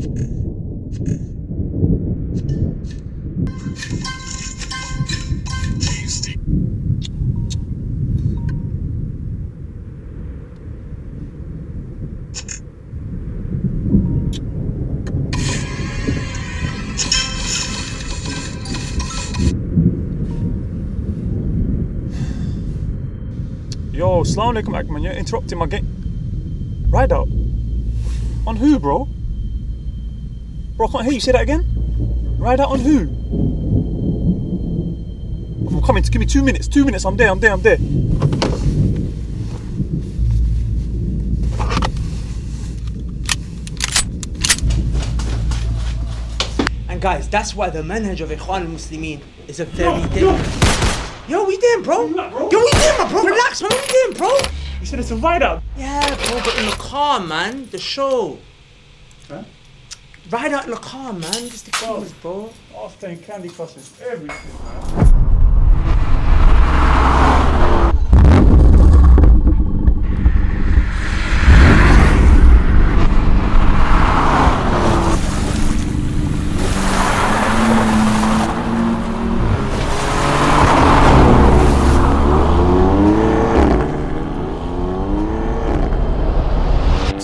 Yo, Assalamu alaikum Akman, you're interrupting my game. Ride out. On who, bro? Bro, I can't hear you say that again. Ride out on who? I'm coming, give me two minutes, two minutes, I'm there, I'm there, I'm there. And guys, that's why the manhaj of Ikhwan al-Muslimin is a very dangerous. Yo, we doing, bro? bro. Yo, we doing, my bro? Relax, man. What we doing, bro? You said it's a ride out. Yeah, bro, but in the car, man. The show. Huh? Ride out in the car, man. Just the keys, bro. In Candy Crush is everything, man.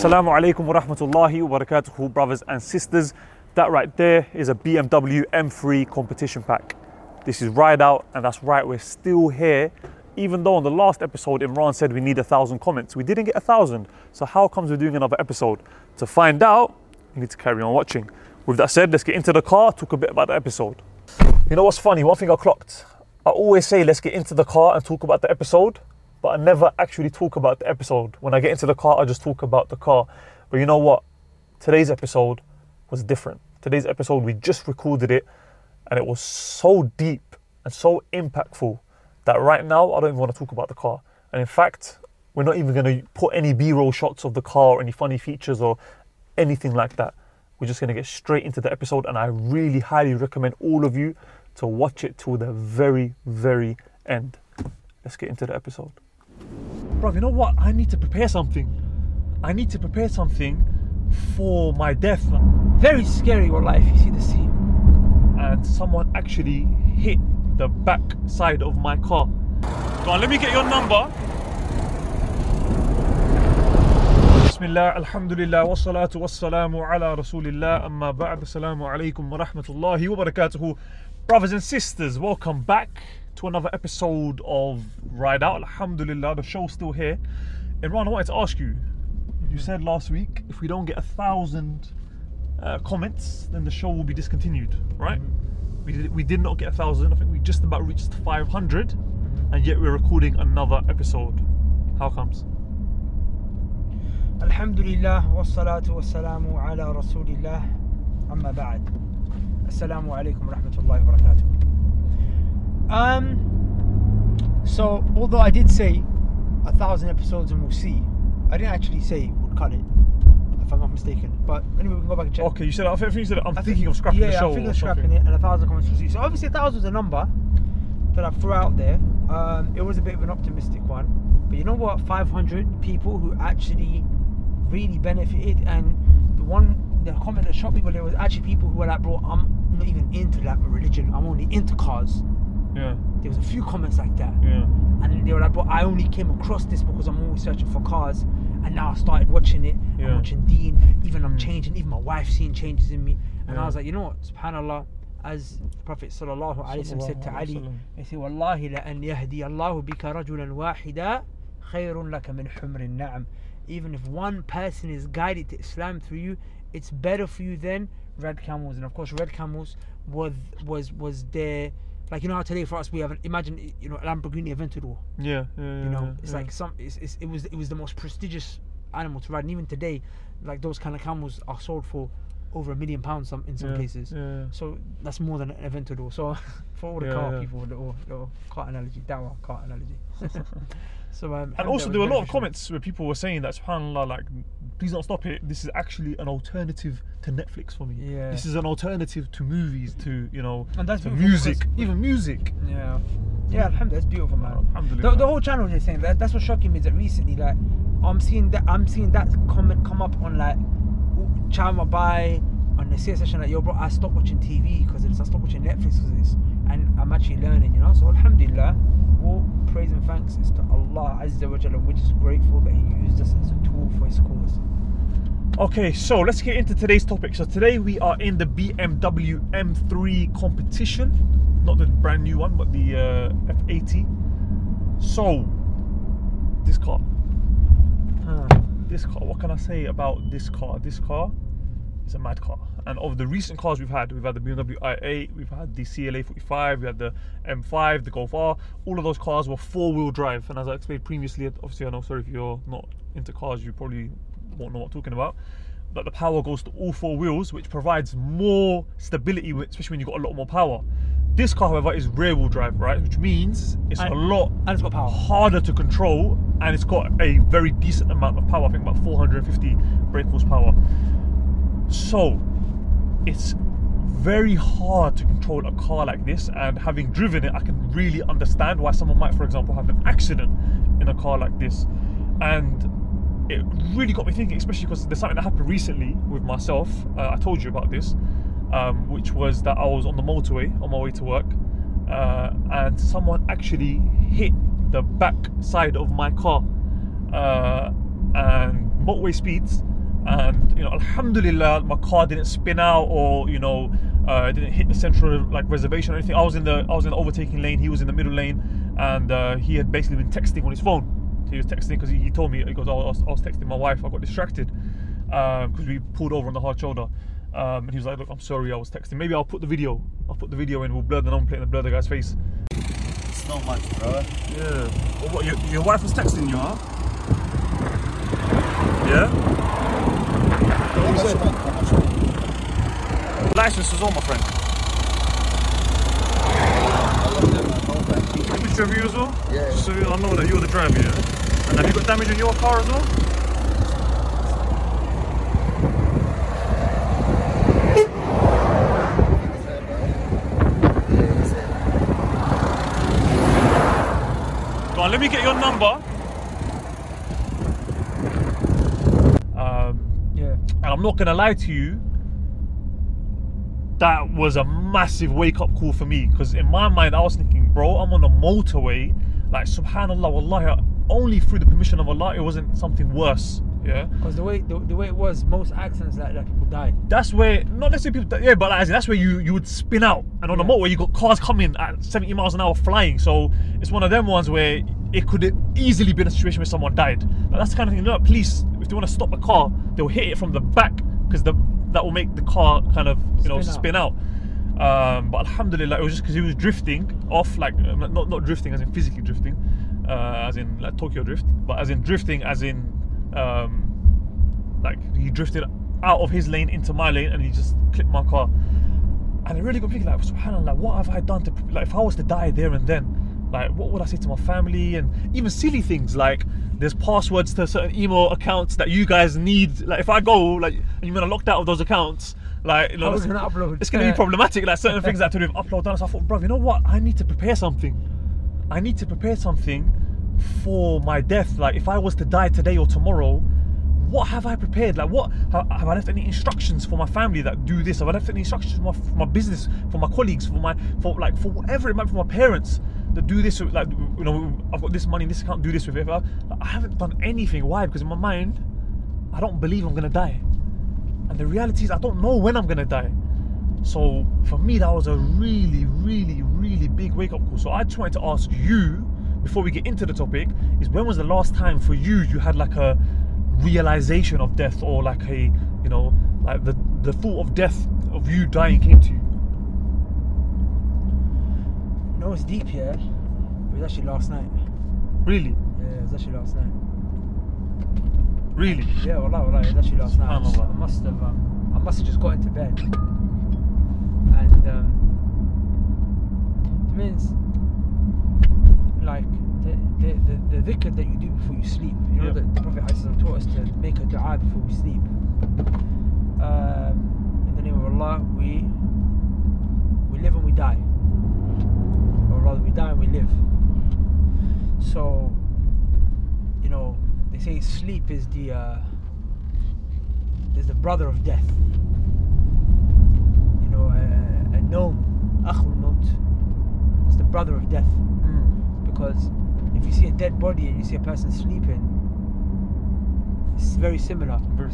Assalamu alaikum wa rahmatullahi wa barakatuhu, brothers and sisters. That right there is a BMW M3 competition pack. This is Ride Out, and that's right, we're still here. Even though on the last episode, Imran said we need a thousand comments, we didn't get a thousand. So, how comes we're doing another episode? To find out, you need to carry on watching. With that said, let's get into the car, talk a bit about the episode. You know what's funny? One thing I clocked. I always say let's get into the car and talk about the episode, but I never actually talk about the episode. When I get into the car, I just talk about the car. But you know what? Today's episode was different. Today's episode, we just recorded it, and it was so deep and so impactful that right now I don't even want to talk about the car. And in fact, we're not even going to put any B roll shots of the car or any funny features or anything like that. We're just going to get straight into the episode, and I really highly recommend all of you to watch it till the very, very end. Let's get into the episode. Bro, you know what? I need to prepare something. I need to prepare something for my death. Very scary, your life. You see the scene. And someone actually hit the back side of my car. Go on, let me get your number. Bismillah, alhamdulillah, wassalatu wassalamu ala rasulillah, amma ba'd, assalamu alaikum wa rahmatullahi wa barakatuhu. Brothers and sisters, welcome back to another episode of Ride Out. Alhamdulillah, the show's still here. Imran, I wanted to ask you, you said last week if we don't get a thousand uh, comments, then the show will be discontinued, right? We did, we did not get a thousand. I think we just about reached 500, and yet we're recording another episode. How comes? Alhamdulillah wassalatu wassalamu ala rasulillah amma ba'd. Assalamu alaikum wa rahmatullahi wa barakatuh. Um, so although I did say a thousand episodes and we'll see, I didn't actually say we'd cut it, if I'm not mistaken. But anyway, we can go back and check. Okay, you said. I think you said. I'm thinking think- of scrapping yeah, the yeah, show. I'm thinking of scrapping something. it, and a thousand comments was So obviously, a thousand was a number that I threw out there. Um, it was a bit of an optimistic one, but you know what? 500 people who actually really benefited, and the one the comment that shocked me was there was actually people who were like, "Bro, I'm not even into that religion. I'm only into cars." Yeah, There was a few comments like that. yeah, And they were like, but I only came across this because I'm always searching for cars. And now I started watching it. Yeah. I'm watching Dean. Even I'm Mm. changing. Even my wife's seeing changes in me. And Yeah. I was like, you know what? Subhanallah. As the Prophet sallallahu alaihi wasallam said to Ali, he said, "Wallahi la an yahdi Allahu bika rajulan wahida, khayrun laka min humrin na'am." Even if one person is guided to Islam through you, it's better for you than red camels. And of course, red camels was was was their like you know how today for us we have an, imagine you know Lamborghini Aventador. yeah, yeah. You know, yeah, it's yeah. like some. It's, it's, it was it was the most prestigious animal to ride, and even today, like those kind of camels are sold for over a million pounds some in some Yeah, places. yeah. So that's more than an Aventador. So for all the Yeah, car yeah. people, little little car analogy, dawah car analogy. so um, And also, there were a lot of comments where people were saying that, subhanAllah, like, please don't stop it. This is actually an alternative to Netflix for me. Yeah. This is an alternative to movies, to, you know, And that's music, even music. Yeah. Yeah, alhamdulillah, that's beautiful, man. Alhamdulillah. The, the whole channel is saying that. That's what's shocking me is that recently, like, I'm seeing that I'm seeing that comment come up on like Chama Bai, on the CS session like, yo, bro, I stopped watching TV because of this. I stopped watching Netflix because of this, and I'm actually learning, you know. So Alhamdulillah, all praise and thanks is to Allah Azza wa Jalla. We're just grateful that He used us as a tool for His cause. Okay, so let's get into today's topic. So today we are in the BMW M3 competition, not the brand new one, but the uh, F80. So this car, Huh. this car. What can I say about this car? This car is a mad car. And of the recent cars we've had, we've had the BMW i8, we've had the CLA 45, we had the M5, the Golf R. All of those cars were four-wheel drive. And as I explained previously, obviously I know, sorry if you're not into cars, you probably won't know what I'm talking about. But the power goes to all four wheels, which provides more stability, especially when you've got a lot more power. This car, however, is rear-wheel drive, right? Which means it's a lot And it's got power. harder to control and it's got a very decent amount of power. I think about 450 brake horsepower. So it's very hard to control a car like this and having driven it I can really understand why someone might for example have an accident in a car like this. And it really got me thinking especially because there's something that happened recently with myself uh, I told you about this um, which was that I was on the motorway on my way to work uh, and someone actually hit the back side of my car uh, and motorway speeds and you know alhamdulillah my car didn't spin out or you know uh, didn't hit the central like reservation or anything. I was in the i was in the overtaking lane. He was in the middle lane and uh, he had basically been texting on his phone. He was texting because he, he told me he goes oh, I, was, I was texting my wife. I got distracted because we pulled over on the hard shoulder. Um, and he was like look i'm sorry i was texting. Maybe i'll put the video i'll put the video in. We'll blur the number plate and blur the guy's face. It's not much, bro. yeah. Well, what, your, your wife was texting you huh? Yeah How much you want? How much you want? License is on, my friend. I love that, man. No thank you. Let me show you as well. Yeah. So I know that you're the driver, yeah. And have you got damage in your car as well? Yeah. Go on, let me get your number. Um, Yeah. Not gonna lie to you. That was a massive wake up call for me because in my mind I was thinking, bro, I'm on a motorway. Like, subhanallah, wallahi, only through the permission of Allah, it wasn't something worse. Yeah. Because the way the, the way it was, most accidents like that people die. that's where not necessarily people yeah but like, that's where you you would spin out and on the motorway you got cars coming at 70 miles an hour flying so it's one of them ones where it could easily been a situation where someone died. But that's the kind of thing you know police if they want to stop a car they'll hit it from the back because the that will make the car kind of you know Spin spin out, Um, but alhamdulillah it was just because he was drifting off like uh, not not drifting as in physically drifting uh, as in like Tokyo drift but as in drifting as in um, like he drifted out of his lane into my lane and he just clipped my car. And it really got thinking, like, subhanAllah, what have I done to, like, if I was to die there and then, like, what would I say to my family? And even silly things like, there's passwords to certain email accounts that you guys need. Like, if I go, like, and you're gonna locked out of those accounts, like, you know, How was it it's- gonna upload? it's gonna be problematic. Like, certain things that to do with upload done. So I thought, bro, you know what? I need to prepare something. I need to prepare something for my death. Like, if I was to die today or tomorrow, what have I prepared? Like, what have, have I left any instructions for my family that do this? Have I left any instructions for my, for my business, for my colleagues, for my, for like, for whatever it might be, for my parents that do this? Like, you know, I've got this money this account, do this with it. Like, I haven't done anything. Why? Because in my mind, I don't believe I'm gonna die, and the reality is, I don't know when I'm gonna die. So for me, that was a really, really, really big wake up call. So I just wanted to ask you, before we get into the topic, is when was the last time for you you had like a realization of death or like a, you know, like the the thought of death of you dying came to you? You know what's deep here? It was actually last night. Really, Yeah, it was actually last night. really. Yeah, wallah, wallah, it was actually last night. I, just- I must have, um, I must have just got into bed. And um, it means, like, the, the, the, the dhikr that you do before you sleep. You know, Yeah. the, the Prophet ﷺ taught us to make a dua before we sleep. Um, in the name of Allah, we we live and we die rather we die and we live. So, you know, they say sleep is the uh, is the brother of death. You know, a gnome, akhul maut, it's the brother of death. Mm. Because if you see a dead body and you see a person sleeping, very similar. Very,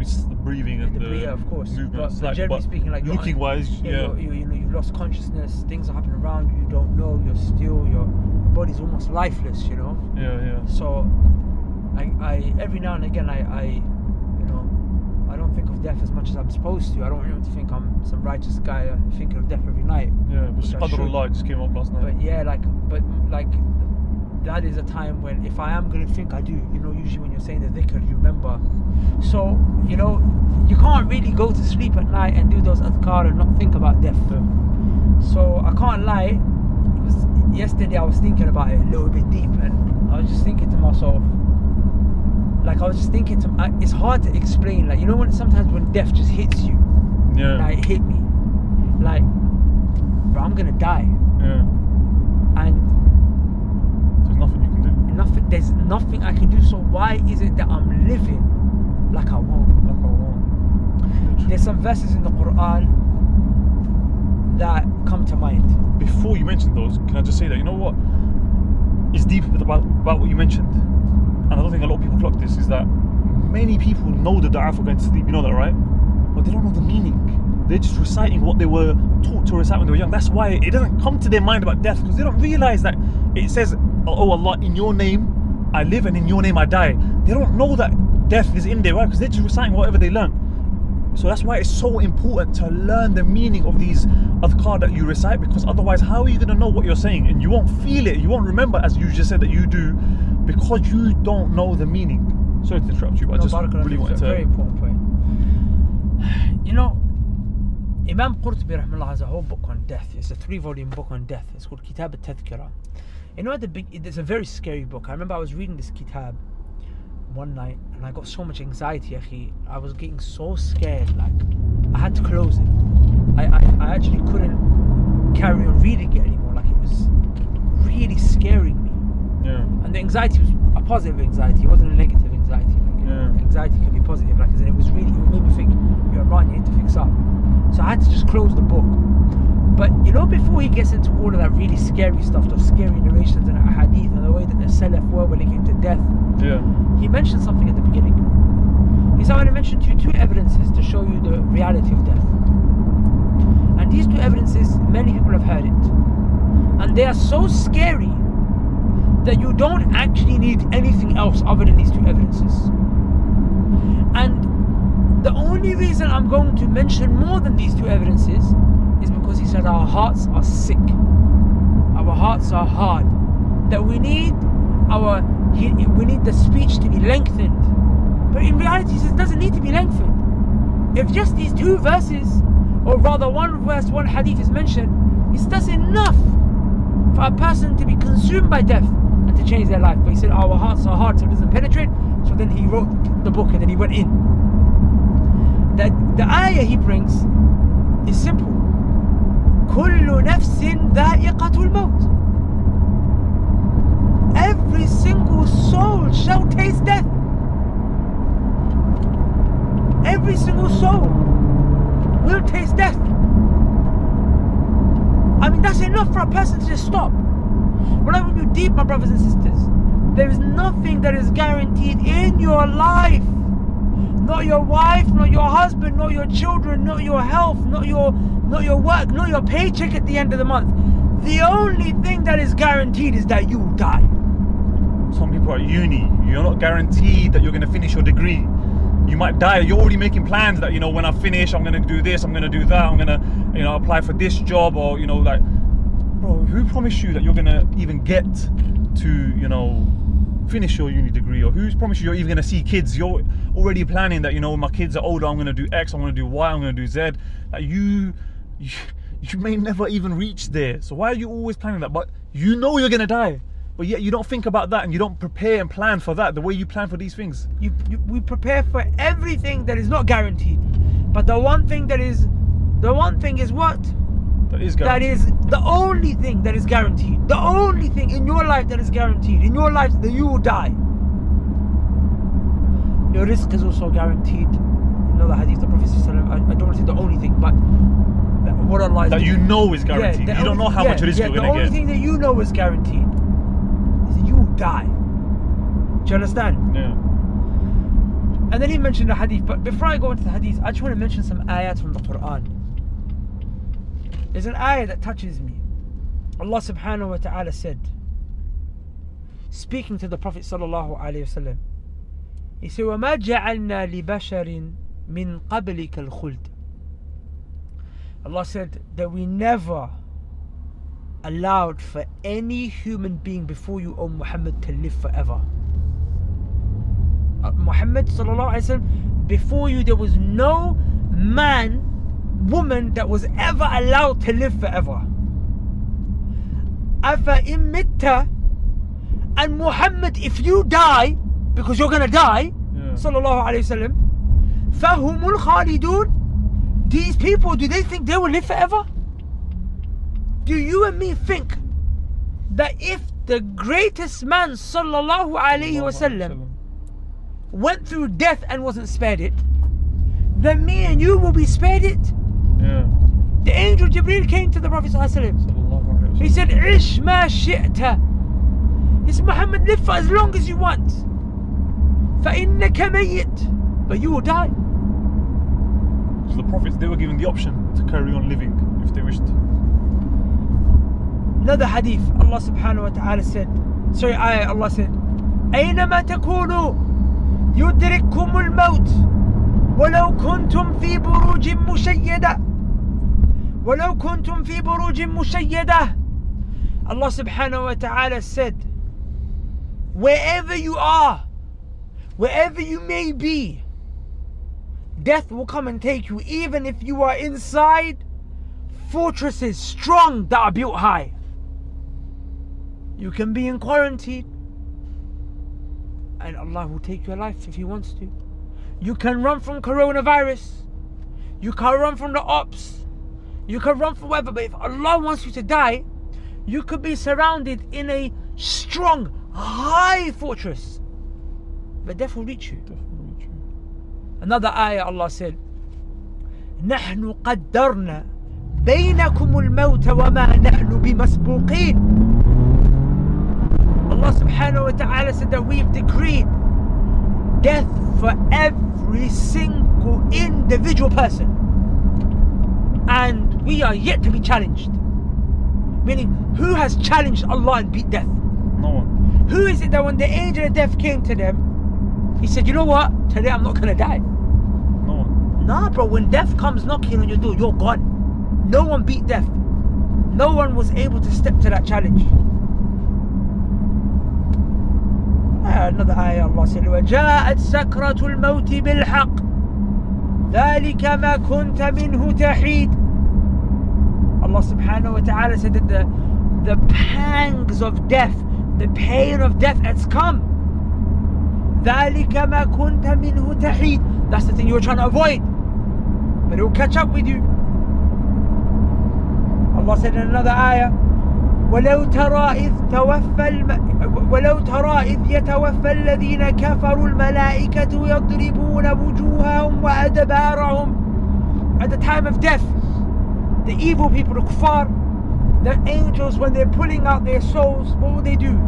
it's the breathing and The the, yeah, of course. movement. But- but like- generally speaking, like, looking un- wise, Yeah, yeah. You're, you, you know, you've lost consciousness. Things are happening around you. You don't know. You're still. Your body's almost lifeless. You know. yeah, yeah. So, I, I every now and again, I, I, you know, I don't think of death as much as I'm supposed to. I don't want to think I'm some righteous guy uh, thinking of death every night. Yeah, but should. Qadrullah just came up last night. But yeah, like, but like, that is a time when if I am gonna think, I do. You know, usually when you're saying the dhikr, you remember. So you know, you can't really go to sleep at night and do those adhkar and not think about death. So I can't lie. It was yesterday I was thinking about it a little bit deep, and I was just thinking to myself. Like I was just thinking to, I, it's hard to explain. Like you know when sometimes when death just hits you, yeah, like it hit me, like, bro, I'm gonna die, yeah. and There's nothing you can do. Nothing there's nothing I can do so why is it that I'm living like I won't Like I want. there's some verses in the Quran that come to mind Before you mention those, can I just say that you know what is deep about about what you mentioned, and I don't think a lot of people clock this is that many people know the dua for going to sleep. You know that, right? But they don't know the meaning. They're just reciting what they were taught to recite when they were young. That's why it doesn't come to their mind about death because they don't realize that it says, "Oh Allah, in Your name I live and in Your name I die." They don't know that death is in there, right? Because they're just reciting whatever they learn. So that's why it's so important to learn the meaning of these adhkar that you recite because otherwise, how are you going to know what you're saying? And you won't feel it, you won't remember as you just said that you do because you don't know the meaning. Sorry to interrupt you, but I No, just Barakallah really wanted a very to. important point you know Imam Qurtubi has a whole book on death it's a three volume book on death it's called Kitab al-Tadhkira you know at the big it's a very scary book. I remember I was reading this kitab one night and I got so much anxiety akhi. I was getting so scared like I had to close it. I, I, I actually couldn't carry on reading it anymore. Like it was really scaring me. Yeah, and the anxiety was a positive anxiety. It wasn't a negative anxiety. like, you know, Yeah. anxiety can be positive like in it was really it made me think you're right you need to fix up so I had to just close the book but you know before he gets into all of that really scary stuff those scary narrations and hadith and the way that the Salaf were when it came to death yeah, he mentioned something at the beginning. He said, I'm to mention to you two evidences to show you the reality of death. And these two evidences, many people have heard it. And they are so scary that you don't actually need anything else other than these two evidences. And the only reason I'm going to mention more than these two evidences is because he said our hearts are sick. Our hearts are hard. That we need our we need the speech to be lengthened. But in reality, he says it doesn't need to be lengthened. If just these two verses, or rather one verse, one hadith is mentioned, it's just enough for a person to be consumed by death and to change their life. But he said our hearts are hard, so it doesn't penetrate. So then he wrote the book and then he went in. That the ayah he brings is simple. كل نفس ذائقة الموت every single soul shall taste death. Every single soul will taste death. I mean, that's enough for a person to just stop. Whatever you deep, my brothers and sisters, there is nothing that is guaranteed in your life. Not your wife, not your husband, not your children, not your health, not your not your work, not your paycheck at the end of the month. The only thing that is guaranteed is that you die. some people are uni. You're not guaranteed that you're going to finish your degree. You might die. You're already making plans that you know when I finish, I'm going to do this, I'm going to do that, I'm going to you know apply for this job or you know like, bro, who promised you that you're going to even get to you know finish your uni degree or who's promised you you're even going to see kids? You're already planning that you know when my kids are older, I'm going to do X, I'm going to do Y, I'm going to do Z. Like you, you, you may never even reach there. So why are you always planning that? But you know you're going to die. But yet you don't think about that and you don't prepare and plan for that the way you plan for these things. You, you, we prepare for everything that is not guaranteed. But the one thing that is, the one thing is what? That is guaranteed. is the only thing that is guaranteed. The only thing in your life that is guaranteed. In your life that you will die. Your rizq is also guaranteed. You know the hadith the Prophet I, I don't want to say the only thing, but what Allah is that you know is guaranteed. the you don't know how yeah, much rizq yeah, you're The gonna only thing that you know is guaranteed is that you will die. Do you understand? yeah. And then he mentioned the hadith. But before I go into the hadith, I just want to mention some ayat from the Quran. There's an ayah that touches me. Allah subhanahu wa ta'ala said, speaking to the Prophet sallallahu alayhi wasallam, He said, وَمَا جَعَلْنَا لِبَشَرٍ مِّن قَبْلِكَ الْخُلْدِ Allah said that we never allowed for any human being before you, O Muhammad, to live forever. Uh, Muhammad sallallahu alaihi wasallam, before you there was no man, woman that was ever allowed to live forever. Afa imitta and Muhammad, if you die, because you're gonna die, Yeah. sallallahu alaihi wasallam, fahumul khalidun. These people, do they think they will live forever? Do you and me think that if the greatest man, sallallahu alaihi wasallam, went through death and wasn't spared it, then me and you will be spared it. Yeah. The angel Jibril came to the Prophet. ﷺ. Sallallahu alayhi He wasallam. said, Ish ma shi'ta. He said, Muhammad, live for as long as you want. فَإِنَّكَ مَيِّت. But you will die. So the prophets they were given the option to carry on living if they wished. Another hadith, Allah subhanahu wa ta'ala said, sorry, ayah, Allah said, أينما تكونوا يدرككم الموت ولو كنتم في بروج مشيدة ولو كنتم في بروج مشيدة Allah subhanahu wa ta'ala said, wherever you are, wherever you may be, death will come and take you, even if you are inside fortresses strong that are built high. You can be in quarantine, and Allah will take your life if He wants to. You can run from coronavirus, you can run from the ops, you can run from whatever, but if Allah wants you to die, you could be surrounded in a strong, high fortress, but death will reach you. Definitely true. Another ayah Allah said نحن قدرنا بينكم الموت وما نحن بمسبوقين Allah subhanahu wa ta'ala said that we've decreed death for every single individual person and we are yet to be challenged meaning who has challenged Allah and beat death No one. who is it that when the angel of death came to them he said you know what today I'm not gonna die No one. Nah, bro, when death comes knocking on your door, you're gone. No one beat death. No one was able to step to that challenge. Ah, Another ayah Allah said, وَجَاءت سَكْرَةُ الْمَوْتِ بِالْحَقِّ ذَلِكَ مَا كُنْتَ مِنْهُ تَحِيدٌ Allah subhanahu wa ta'ala said that the, the pangs of death, the pain of death has come. ذَلِكَ مَا كُنْتَ مِنْهُ تَحِيدٌ That's the thing you were trying to avoid. But it will catch up with you. Allah said in another ayah, ولو ترى إذ توفى الم... ولو ترى إذ يتوفى الذين كفروا الملائكة يضربون وجوههم وأدبارهم At the time of death, the evil people, the kuffar, the angels, when they're pulling out their souls, what will they do?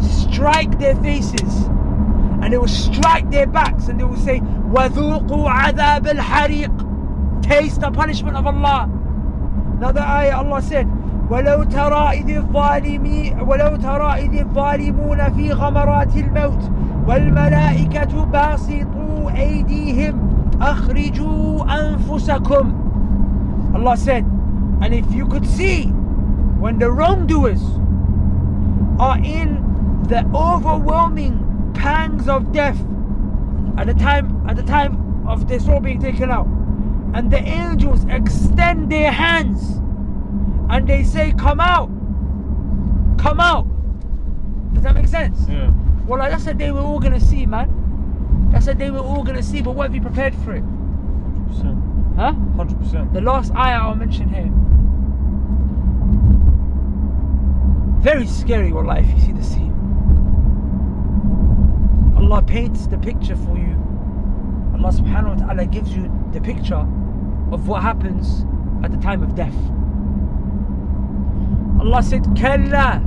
Strike their faces and they will strike their backs and they will say, Taste the punishment of Allah. Another ayah Allah said, ولو ترى إذ الظالمين ولو ترى إذ الظالمون في غمرات الموت والملائكة باسطوا أيديهم أخرجوا أنفسكم Allah said, and if you could see when the wrongdoers are in the overwhelming pangs of death at the time at the time of their soul being taken out, and the angels extend their hands and they say, Come out, come out. Does that make sense? Yeah. Well, that's a day we're all gonna see, man. That's a day we're all gonna see, but what have you prepared for it? 100%. Huh? 100%. The last ayah I'll mention here. Very scary, wallah, if you see the scene. Allah paints the picture for you. Allah subhanahu wa ta'ala gives you the picture of what happens at the time of death. Allah said, كلا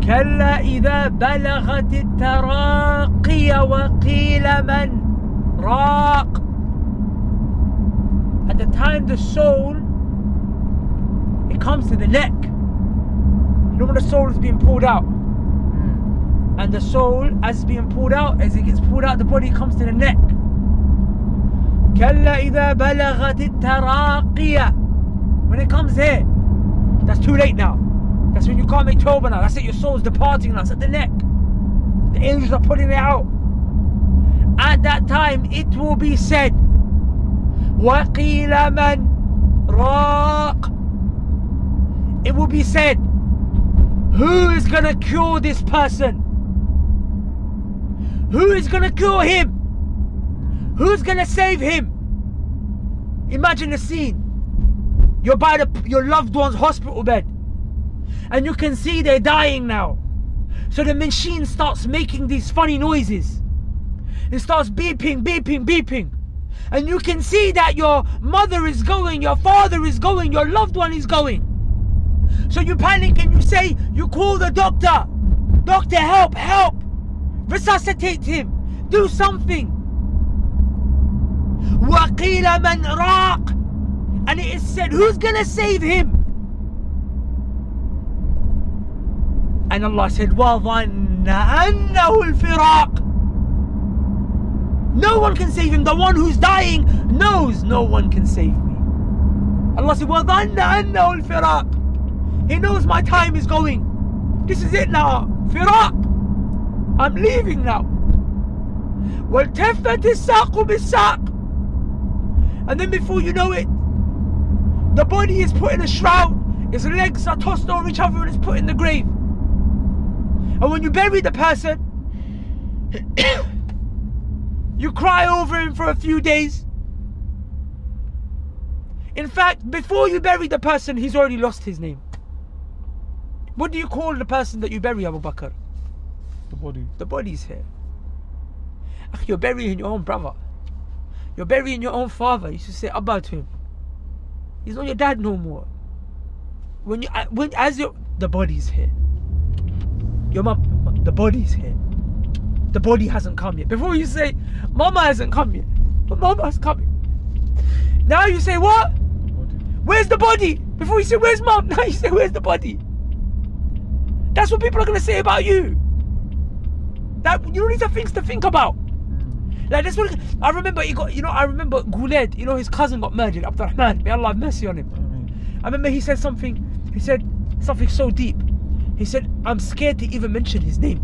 كلا إذا بلغت التراقي وقيل من راق At the time the soul it comes to the neck. You know when the soul is being pulled out? And the soul, as it's being pulled out, as it gets pulled out, the body comes to the neck. كلا إذا بلغت التراقية When it comes here, that's too late now. That's when you can't make tawbah now. That's it, your soul's departing now. It's at the neck. The angels are pulling it out. At that time, it will be said, وَقِيلَ مَنْ رَاقٍ It will be said, who is to cure this person? Who is to cure him? Who's to save him? Imagine the scene. You're by the, your loved one's hospital bed. And you can see they're dying now. So the machine starts making these funny noises. It starts beeping, beeping, beeping. And you can see that your mother is going, your father is going, your loved one is going. So you panic and say, you call the doctor. Doctor, help, help. Resuscitate him. Do something. وَقِيلَ مَنْ رَاقٍ And it is said, who's gonna save him? And Allah said, وَظَنَّ أَنَّهُ الْفِرَاقِ No one can save him. The one who's dying knows no one can save me. Allah said, وَظَنَّ أَنَّهُ الْفِرَاقِ He knows my time is going. This is it now. Firaq. I'm leaving now. وَالْتَفَّتِ السَّاقُ بِالسَّاقِ And then before you know it, the body is put in a shroud. Its legs are tossed over each other and it's put in the grave. And when you bury the person, you cry over him for a few days. In fact, before you bury the person, he's already lost his name. What do you call the person that you bury, Abu Bakr? The body. The body's here. You're burying your own brother. You're burying your own father. You should say Abba to him. He's not your dad no more. When you, uh, when as your the body's here. Your mum, the body's here. The body hasn't come yet. Before you say, Mama hasn't come yet, but Mama's coming. Now you say what? The. Where's the body? Before you say, Where's mom? Now you say, Where's the body? That's what people are going to say about you. That You know, these are things to think about. Like, that's what I remember. He got, you know, I remember Guled, you know, his cousin got murdered, Abdurrahman. May Allah have mercy on him. I remember he said something, he said something so deep. He said, I'm scared to even mention his name.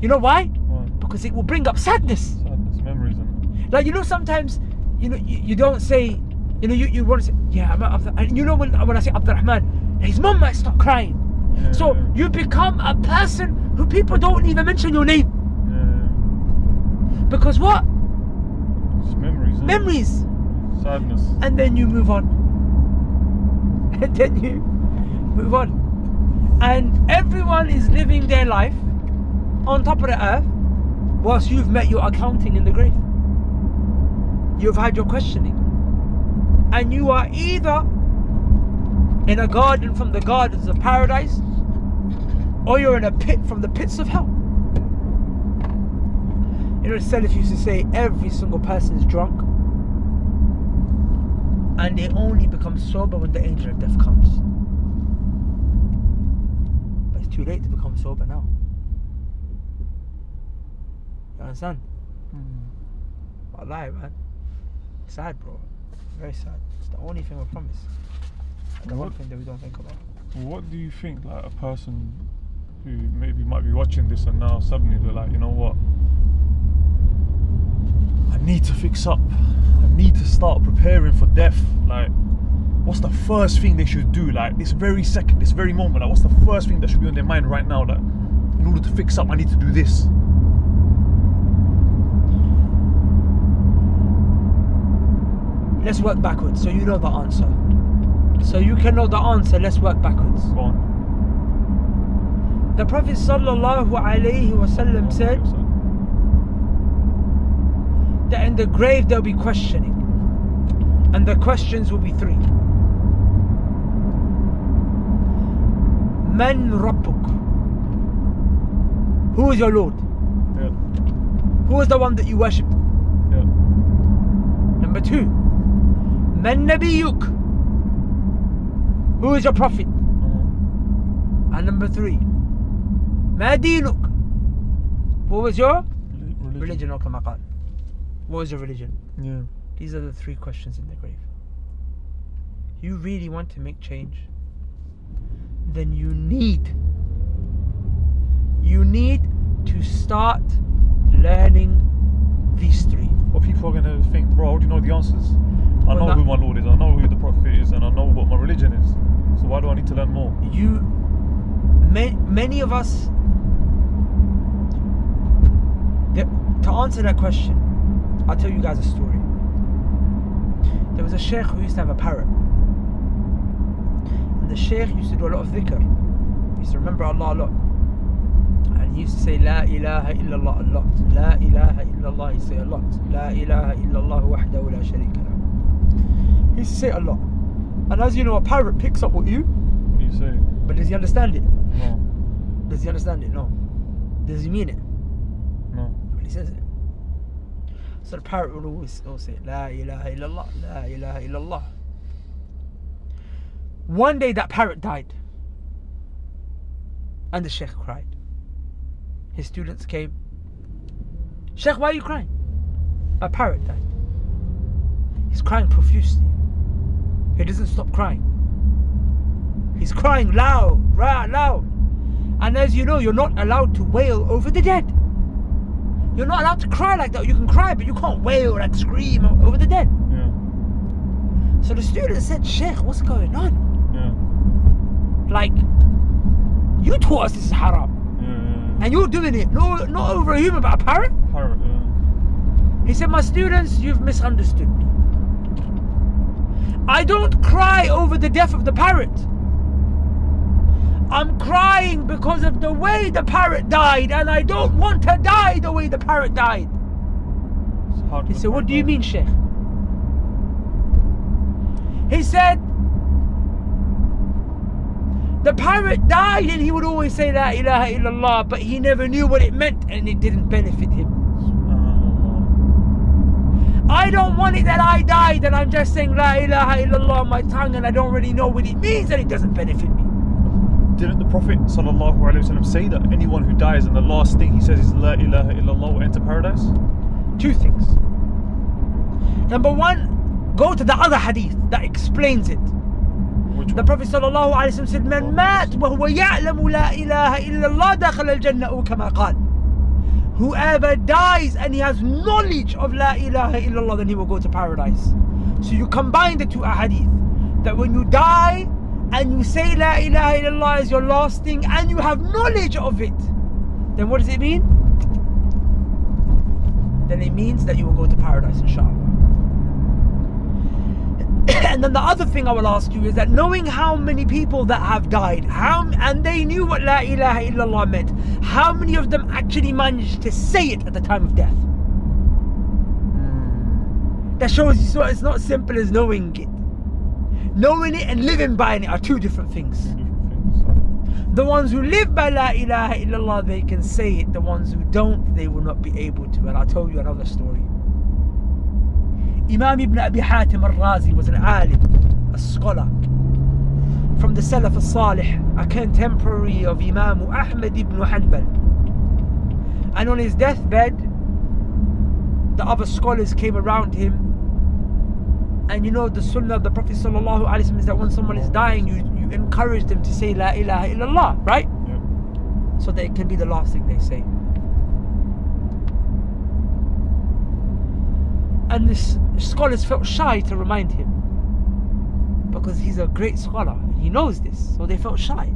You know why? why? Because it will bring up sadness. Sadness, memories, and Like you know, sometimes you know you, you don't say, you know, you, you want to say, yeah, I'm Abd-" and you know when when I say Abdurrahman, his mum might start crying. Yeah, So you become a person who people don't even mention your name yeah. because what? It's memories. it? Memories, Sadness. and then you move on, and then you move on, and everyone is living their life on top of the earth, whilst you've met your accounting in the grave. You've had your questioning. And you are either in a garden from the gardens of paradise, or you're in a pit from the pits of hell. You know, the Salaf used to say every single person is drunk, and they only become sober when the angel of death comes. But it's too late to become sober now. You understand? Hmm. Wallahi, man. Sad, bro. Very sad. It's the only thing we promise. And the one thing that we don't think about. What do you think, like a person who maybe might be watching this and now suddenly they're like, you know what? I need to fix up. I need to start preparing for death. Like, what's the first thing they should do? Like, this very second, this very moment. Like, what's the first thing that should be on their mind right now? That in order to fix up, I need to do this. Let's work backwards so you know the answer. So you can know the answer, let's work backwards. Go on. The Prophet wasallam said that in the grave there'll be questioning. And the questions will be three. Man Rabbuk? Who is your Lord? Yeah. Who is the one that you worship? Yeah. Number two. Man Nabiyuk? Who is your prophet? Uh-huh. And number three. Dinuk? What was your Religion. religion or qal? What was your religion? Yeah. These are the three questions in the grave. You really want to make change? Then you need you need to start learning these three. But people are gonna think, bro, do you know the answers? I Well, know that- who my Lord is, I know who the Prophet is, and I know what my religion is. So why do I need to learn more? You ma- many of us the, to answer that question, I'll tell you guys a story. There was a sheikh who used to have a parrot. And the sheikh used to do a lot of dhikr. He used to remember Allah a lot. And he used to say La ilaha illallah a lot. La ilaha illallah he say a lot. La ilaha illallah wahdahu la sharika lahu. He used to say a lot. And as you know, a parrot picks up what you, What you say? but does he understand it? No. Does he understand it? No. Does he mean it? No. He says it. So the parrot would always, always say, La ilaha illallah, La ilaha illallah. One day that parrot died. And the Sheikh cried. His students came. Sheikh, why are you crying? A parrot died. He's crying profusely. He doesn't stop crying. He's crying loud, ra- loud. And as you know, you're not allowed to wail over the dead. You're not allowed to cry like that. You can cry, but you can't wail like scream over the dead. Yeah. So the student said, Sheikh, what's going on? Yeah. Like, you taught us this is haram. Yeah. And you're doing it, no, not over a human, but a parrot. Parrot. He said, My students, you've misunderstood me. I don't cry over the death of the parrot. I'm crying because of the way the parrot died, and I don't want to die the way the parrot died. He said, What do you mean, Sheikh? He said, The parrot died, and he would always say, La ilaha illallah, but he never knew what it meant, and it didn't benefit him. I don't want it that I died and I'm just saying La ilaha illallah on my tongue and I don't really know what it means and it doesn't benefit me Didn't the Prophet sallallahu alaihi wasallam say that anyone who dies and the last thing he says is La ilaha illallah will enter paradise? Two things. Number one, go to the other hadith that explains it. Which The one? Prophet sallallahu alaihi wasallam said, "Man mat wa huwa ya'lamu la ilaha illallah dakhala al-jannah أو كما قال." Whoever dies and he has knowledge of la ilaha illallah, then he will go to paradise. So you combine the two ahadith. That when you die and you say la ilaha illallah is your last thing and you have knowledge of it, then what does it mean? Then it means that you will go to paradise, inshallah. and then the other thing I will ask you is that knowing how many people that have died, how and they knew what La ilaha illallah meant, how many of them actually managed to say it at the time of death? Hmm. That shows you so it's not simple as knowing it. Knowing it and living by it are two different things. Different things. The ones who live by La ilaha illallah, they can say it. The ones who don't, they will not be able to. And I'll tell you another story. Imam ibn Abi Hatim al-Razi was an alim, a scholar from the Salaf al-Salih, a contemporary of Imam Ahmad ibn Hanbal. And on his deathbed, the other scholars came around him. And you know the sunnah of the Prophet sallallahu alaihi wasallam is that when someone is dying, you, you encourage them to say La ilaha illallah, right? Yeah. So that it can be the last thing they say. And the scholars felt shy to remind him because he's a great scholar and he knows this, so they felt shy.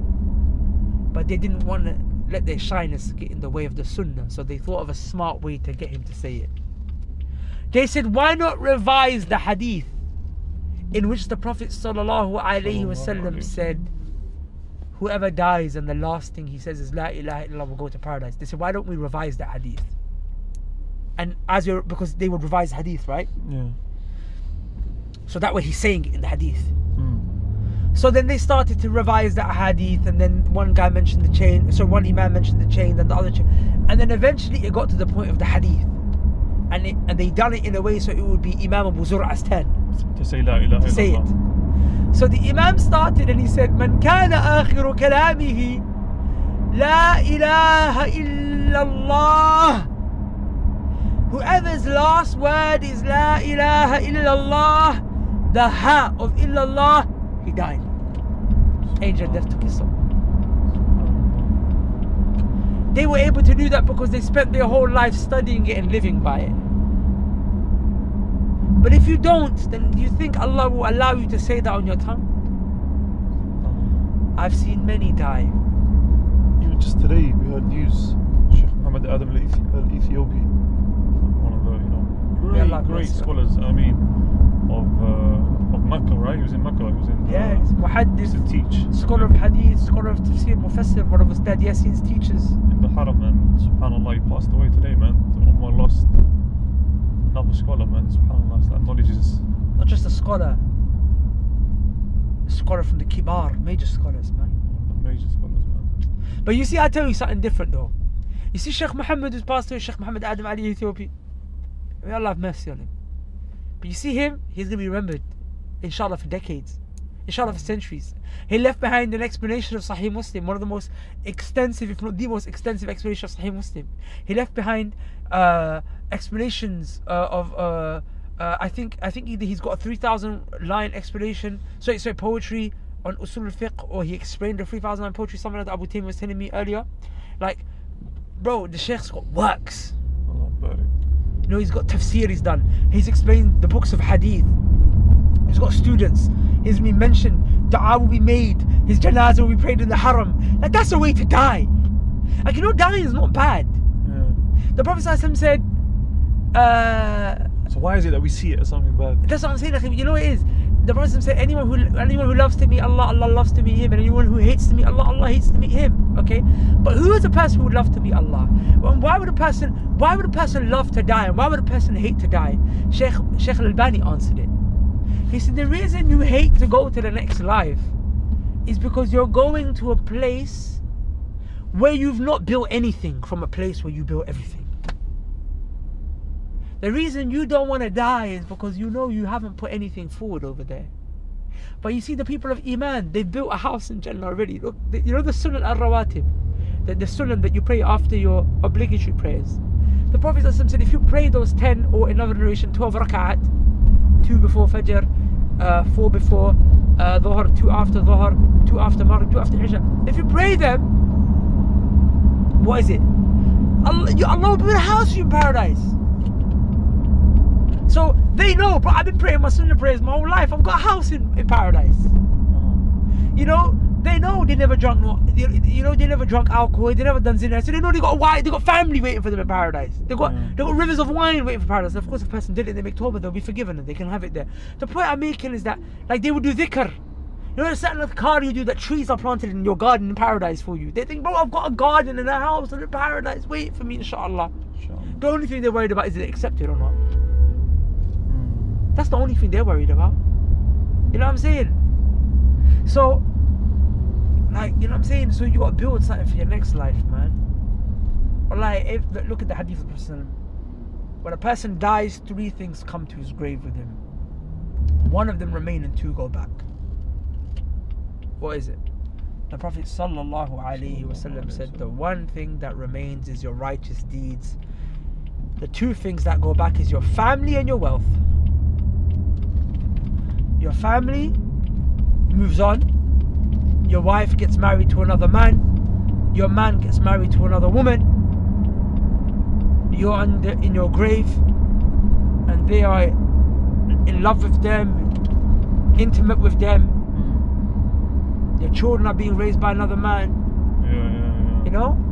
But they didn't want to let their shyness get in the way of the sunnah, so they thought of a smart way to get him to say it. They said, Why not revise the hadith in which the Prophet sallallahu alaihi wasallam said, Whoever dies and the last thing he says is La ilaha illallah will go to paradise. They said, Why don't we revise that hadith? And as you're because they would revise hadith, right? Yeah. So So that way he's saying it in the hadith. Mm. So then they started to revise that hadith, and then one guy mentioned the chain. So one imam mentioned the chain, then the other chain, and then eventually it got to the point of the hadith, and it, and they done it in a way so it would be Imam Abu Zur'a's turn To say La ilaha to say illallah. it. So the imam started and he said, "Man kana akhiru kalamihi, la ilaha illallah." Whoever's last word is La ilaha illallah, the ha of illallah, he died. Angel death took his soul. They were able to do that because they spent their whole life studying it and living by it. But if you don't, then do you think Allah will allow you to say that on your tongue? I've seen many die. Even just today, we heard news. Sheikh Muhammad Adam al Ethiopi, one of the you know great, great scholars. I mean, of uh, of Mecca, right? He was in Mecca. He was in. Yeah, uh, he's he muhaddith, used to teach scholar of hadith, scholar of tafsir, mufassir, one of Ustad Yasin's teachers. in the Haram, and Subhanallah, he passed away today, man. The Ummah lost another scholar, man. Subhanallah, that knowledge is. Not just a scholar, a scholar from the kibar, major scholars, man. one of the major scholars, man. But you see, I tell you something different though. You see, Sheikh Muhammad who's passed away, Sheikh Muhammad Adam al Ethiopi. May Allah have mercy on him. But you see him, he's gonna be remembered, inshallah, for decades, inshallah, for centuries. He left behind an explanation of Sahih Muslim, one of the most extensive, if not the most extensive explanation of Sahih Muslim. He left behind uh, explanations uh, of. Uh, uh, I think I think either he's got a three thousand line explanation, sorry, sorry, poetry on usul al-fiqh, or he explained the three thousand line poetry. Something like that Abu Taym was telling me earlier. Like, bro, the Sheikh's got works. You know, he's got tafsir he's done. He's explained the books of hadith. He's got students. He's been mentioned. Dua will be made. His janazah will be prayed in the haram. Like that's a way to die. Like you know, dying is not bad. Yeah. The Prophet said, uh, So why is it that we see it as something bad? that's what I'm saying. Like, you know what it is? The Prophet said, anyone who anyone who loves to meet Allah, Allah loves to meet him, and anyone who hates to meet Allah, Allah hates to meet him. Okay, but who is a person who would love to meet Allah? Well, why would a person why would a person love to die, and why would a person hate to die? Sheikh Sheikh Al Albani answered it. He said the reason you hate to go to the next life is because you're going to a place where you've not built anything from a place where you built everything. The reason you don't want to die is because you know you haven't put anything forward over there. But you see, the people of Iman, they've built a house in Jannah already. Look, you know the Sunnah al Rawatib, the, the that you pray after your obligatory prayers. The Prophet said, if you pray those 10 or another narration, 12 rak'at, two before Fajr, uh, four before uh, Dhuhr, two after Dhuhr, two after Maghrib, two after Isha, if you pray them, what is it? Allah, you, Allah will build a house for you in paradise. So they know, but I've been praying my sunnah prayers my whole life. I've got a house in, in paradise. Uh-huh. You know, they know they never drunk no, you you know they never drunk alcohol, they never done zina, so they know they got a wine, they got family waiting for them in paradise. They got Mm. they got rivers of wine waiting for paradise. And of course, if a person did it, they make tawbah, they'll be forgiven and they can have it there. The point I'm making is that like they would do dhikr. You know, certain adhkar you do that trees are planted in your garden in paradise for you. They think, bro, I've got a garden and a house and a paradise. Wait for me, inshallah. Inshallah. The only thing they're worried about is it accepted or not. Mm. That's the only thing they're worried about. You know what I'm saying? So, like, you know what I'm saying? So you got to build something for your next life, man. Or like, if look at the hadith of the Prophet. When a person dies, three things come to his grave with him. One of them remain and two go back. What is it? The Prophet sallallahu alaihi wasallam said, "The one thing that remains is your righteous deeds. The two things that go back is your family and your wealth. Your family moves on. Your wife gets married to another man. Your man gets married to another woman. You're under in your grave, and they are in love with them, intimate with them. Your children are being raised by another man. Yeah, yeah, yeah. You know?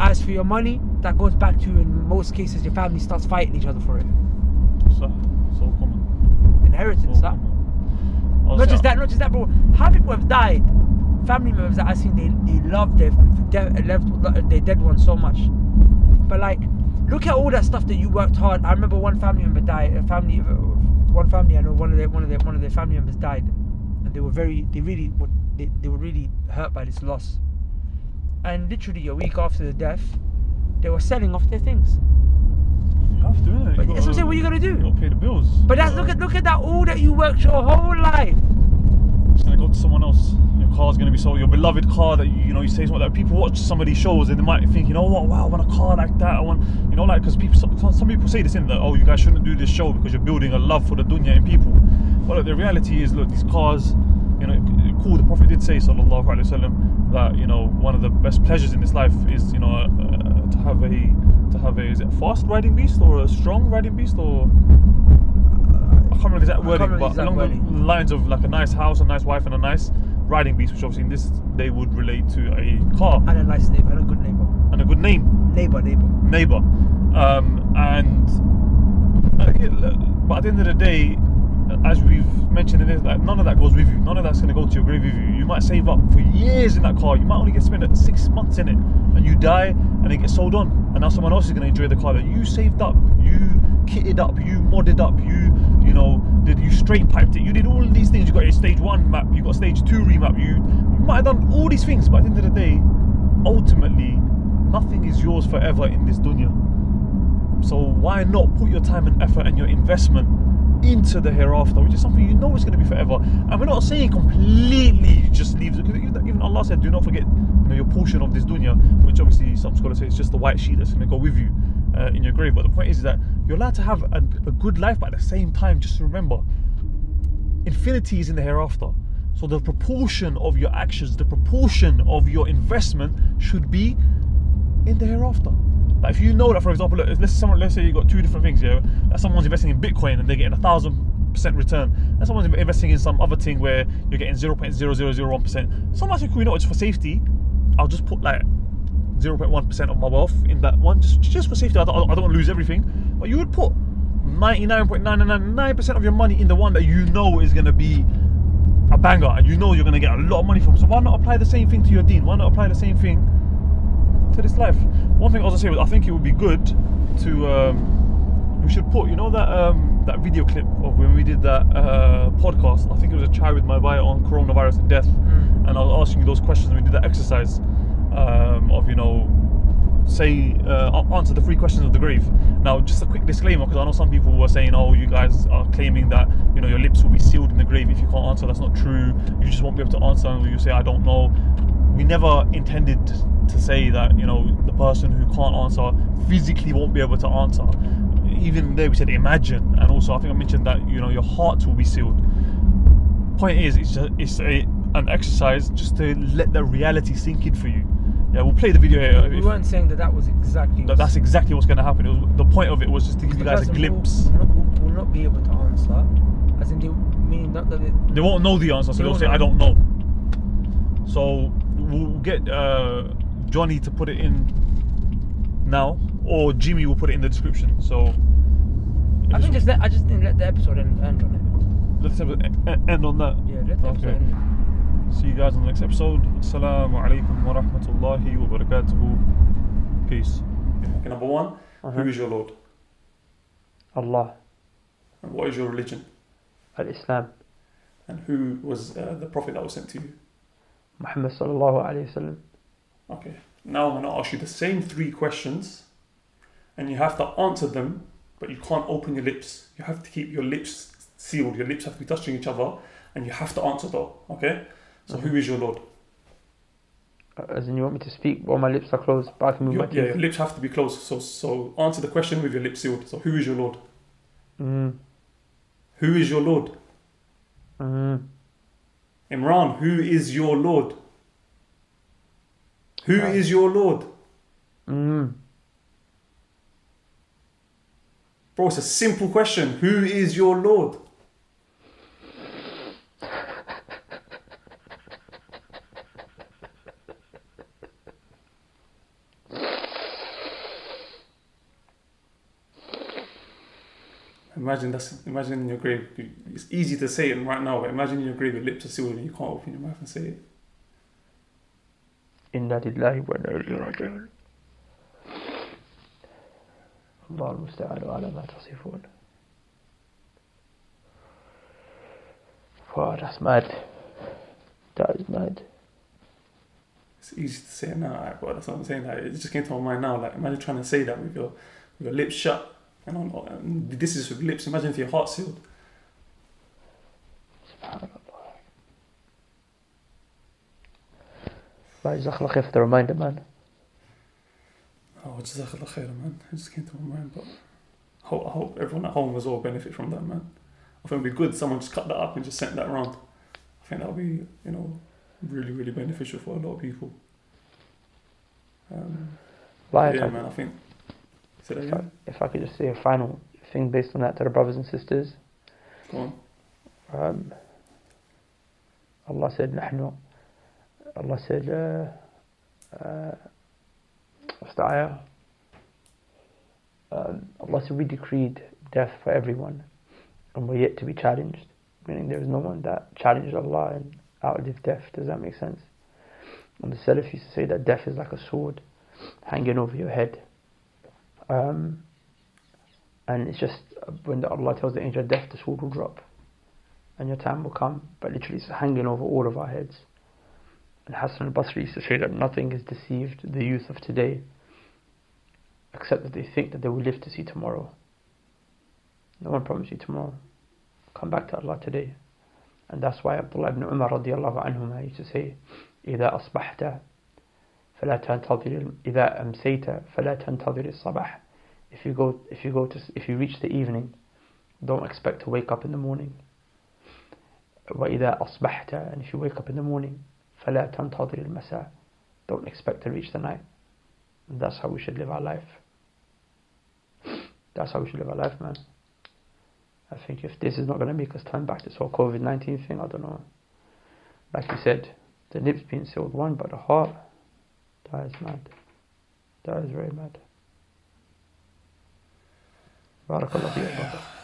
As for your money, that goes back to in most cases your family starts fighting each other for it. So, so common. Inheritance, So common. Not just that, not just that, bro. How people have died, family members that I've seen, they, they love their de- left their dead ones so much. But like, Look at all that stuff that you worked hard. I remember one family member died. A family, one family. I know one of their one of their one of their family members died, and they were very. They really were. They, they were really hurt by this loss. And literally a week after the death, they were selling off their things. You have to, innit? But that's what I'm saying. What you gonna You do? gotta pay the bills. But that's look at look at that all that you worked your whole life. It's gonna go to someone else. Your car's gonna be sold. Your beloved car that you, you know you say something like that. people watch some of these shows and they might think, you know what, wow, I want a car like that. I want, you know, like because people, some, some people say this in that, oh, you guys shouldn't do this show because you're building a love for the dunya in people. But look, the reality is, look, these cars, you know, cool. The Prophet did say, sallallahu alaihi wasallam, that you know one of the best pleasures in this life is, you know, uh, to have a have a is it a fast riding beast or a strong riding beast or I can't remember the exact wording, but along wording. the lines of like a nice house, a nice wife, and a nice riding beast, which obviously in this they would relate to a car And a nice neighbor, and a good neighbor. and a good name, Neighbor, neighbor. neighbor. Um, and uh, but at the end of the day, as we've mentioned in this, like, none of that goes with you. None of that's going to go to your grave with you. You might save up for years in that car. You might only get to spent six months in it, and you die, and it gets sold on, and now someone else is going to enjoy the car that you saved up, you kitted up, you modded up, you you know did you straight piped it. You did all these things. You got your stage one map, you got stage two remap. You you might have done all these things, but at the end of the day, ultimately, nothing is yours forever in this dunya. So why not put your time and effort and your investment into the hereafter, which is something you know is going to be forever. And we're not saying completely just leave it, because even Allah said, do not forget you know, your portion of this dunya, which obviously some scholars say it's just the white sheet that's going to go with you uh, in your grave. But the point is that you're allowed to have a, a good life, but at the same time, just remember, infinity is in the hereafter. So the proportion of your actions, the proportion of your investment should be in the hereafter. Like if you know that, for example, let's someone let's say you've got two different things, yeah. That someone's investing in Bitcoin and they're getting a thousand percent return, and someone's investing in some other thing where you're getting zero point zero zero zero one percent. Cool, you know, it's for safety. I'll just put like zero point one percent of my wealth in that one, just just for safety. I don't, I don't want to lose everything, but you would put ninety nine point nine nine nine percent of your money in the one that you know is going to be a banger and you know you're going to get a lot of money from. So why not apply the same thing to your dean? Why not apply the same thing to this life? One thing I was to say was I think it would be good to um, we should put you know that um, that video clip of when we did that uh, podcast. I think it was a chat with my bio on coronavirus and death, and I was asking you those questions. and We did that exercise um, of you know say uh, answer the three questions of the grave. Now, just a quick disclaimer, because I know some people were saying, "Oh, you guys are claiming that you know your lips will be sealed in the grave if you can't answer." That's not true. You just won't be able to answer, and you say, "I don't know." We never intended to say that you know the person who can't answer physically won't be able to answer. Even there, we said imagine, and also I think I mentioned that you know your heart will be sealed. Point is, it's just, it's a, an exercise just to let the reality sink in for you. Yeah, we'll play the video here. We if- weren't saying that that was exactly. that, that's exactly what's going to happen. It was, the point of it was just to give you guys a glimpse. Will, will, not, will not be able to answer. As in, they, mean not that they, They won't know the answer, so They they'll say, know. "I don't know." So we'll get uh, Johnny to put it in now, or Jimmy will put it in the description. So I think just let, I just didn't let the episode end, end on it. let's end on that. Yeah, let the episode end. See you guys in the next episode. Assalamu alaikum wa rahmatullahi wa barakatuhu. Peace. Okay, number one, who is your Lord? Allah, And what is your religion? Al Islam, And who was uh, the Prophet that was sent to you? Muhammad sallallahu alayhi wasallam. Okay. Now I'm going to ask you the same three questions, and you have to answer them, but you can't open your lips. You have to keep your lips sealed. Your lips have to be touching each other, and you have to answer though. Okay. So who is your Lord? As in, you want me to speak while my lips are closed, but I can move Your, my yeah, your lips have to be closed. So so answer the question with your lips sealed. So who is your Lord? Mm, Who is your Lord? mm. Imran, who is your Lord? Who is Uh, your Lord? Mm. Bro, it's a simple question. Who is your Lord? Imagine that's imagine in your grave. You- It's easy to say it right now, but imagine in your grave your lips are sealed and you can't open your mouth and say it. Inna lillahi wa inna ilayhi raji'un. الله المستعان على ما تصفون Wow, that's mad. That is mad. It's easy to say now, like, but that's what I'm saying. Like, it just came to my mind now. Like, imagine trying to say that with your with your lips shut, and, on, and this is with lips. Imagine if your heart sealed. Subhanallah. Right, Jazakallah khair for the reminder, man. Oh, jazakallah khair, man. It just came to my mind, but I hope, I hope everyone at home as well benefit from that, man. I think it'd be good someone just cut that up and just sent that around. I think that would be, you know, really, really beneficial for a lot of people. Um, Like, yeah, man, I think. Say that if, I, again. if I could just say a final thing based on that to the brothers and sisters. Go on. Um, Allah said, نحن Allah said, uh, uh, what's the ayah? Um, Allah said, we decreed death for everyone, and we're yet to be challenged. Meaning there is no one that challenged Allah and outlived death. Does that make sense? And the Salaf used to say that death is like a sword hanging over your head. Um, and it's just uh, when Allah tells the angel of death, the sword will drop and your time will come, but literally it's hanging over all of our heads. And Hassan al-Basri used to say that nothing has deceived the youth of today except that they think that they will live to see tomorrow. No one promised you tomorrow. Come back to Allah today. And that's why Abdullah ibn Umar radiallahu anhuma used to say, إذا أصبحت فلا تنتظر إذا أمسيت فلا تنتظر الصباح. If you go, if you go to, if you reach the evening, don't expect to wake up in the morning. وإذا أصبحت and if you wake up in the morning فلا تنتظر المساء don't expect to reach the night and that's how we should live our life that's how we should live our life man I think if this is not going to make us turn back to this whole COVID-19 thing I don't know like you said the lips being sealed one but the heart that is mad that is very mad بارك الله فيك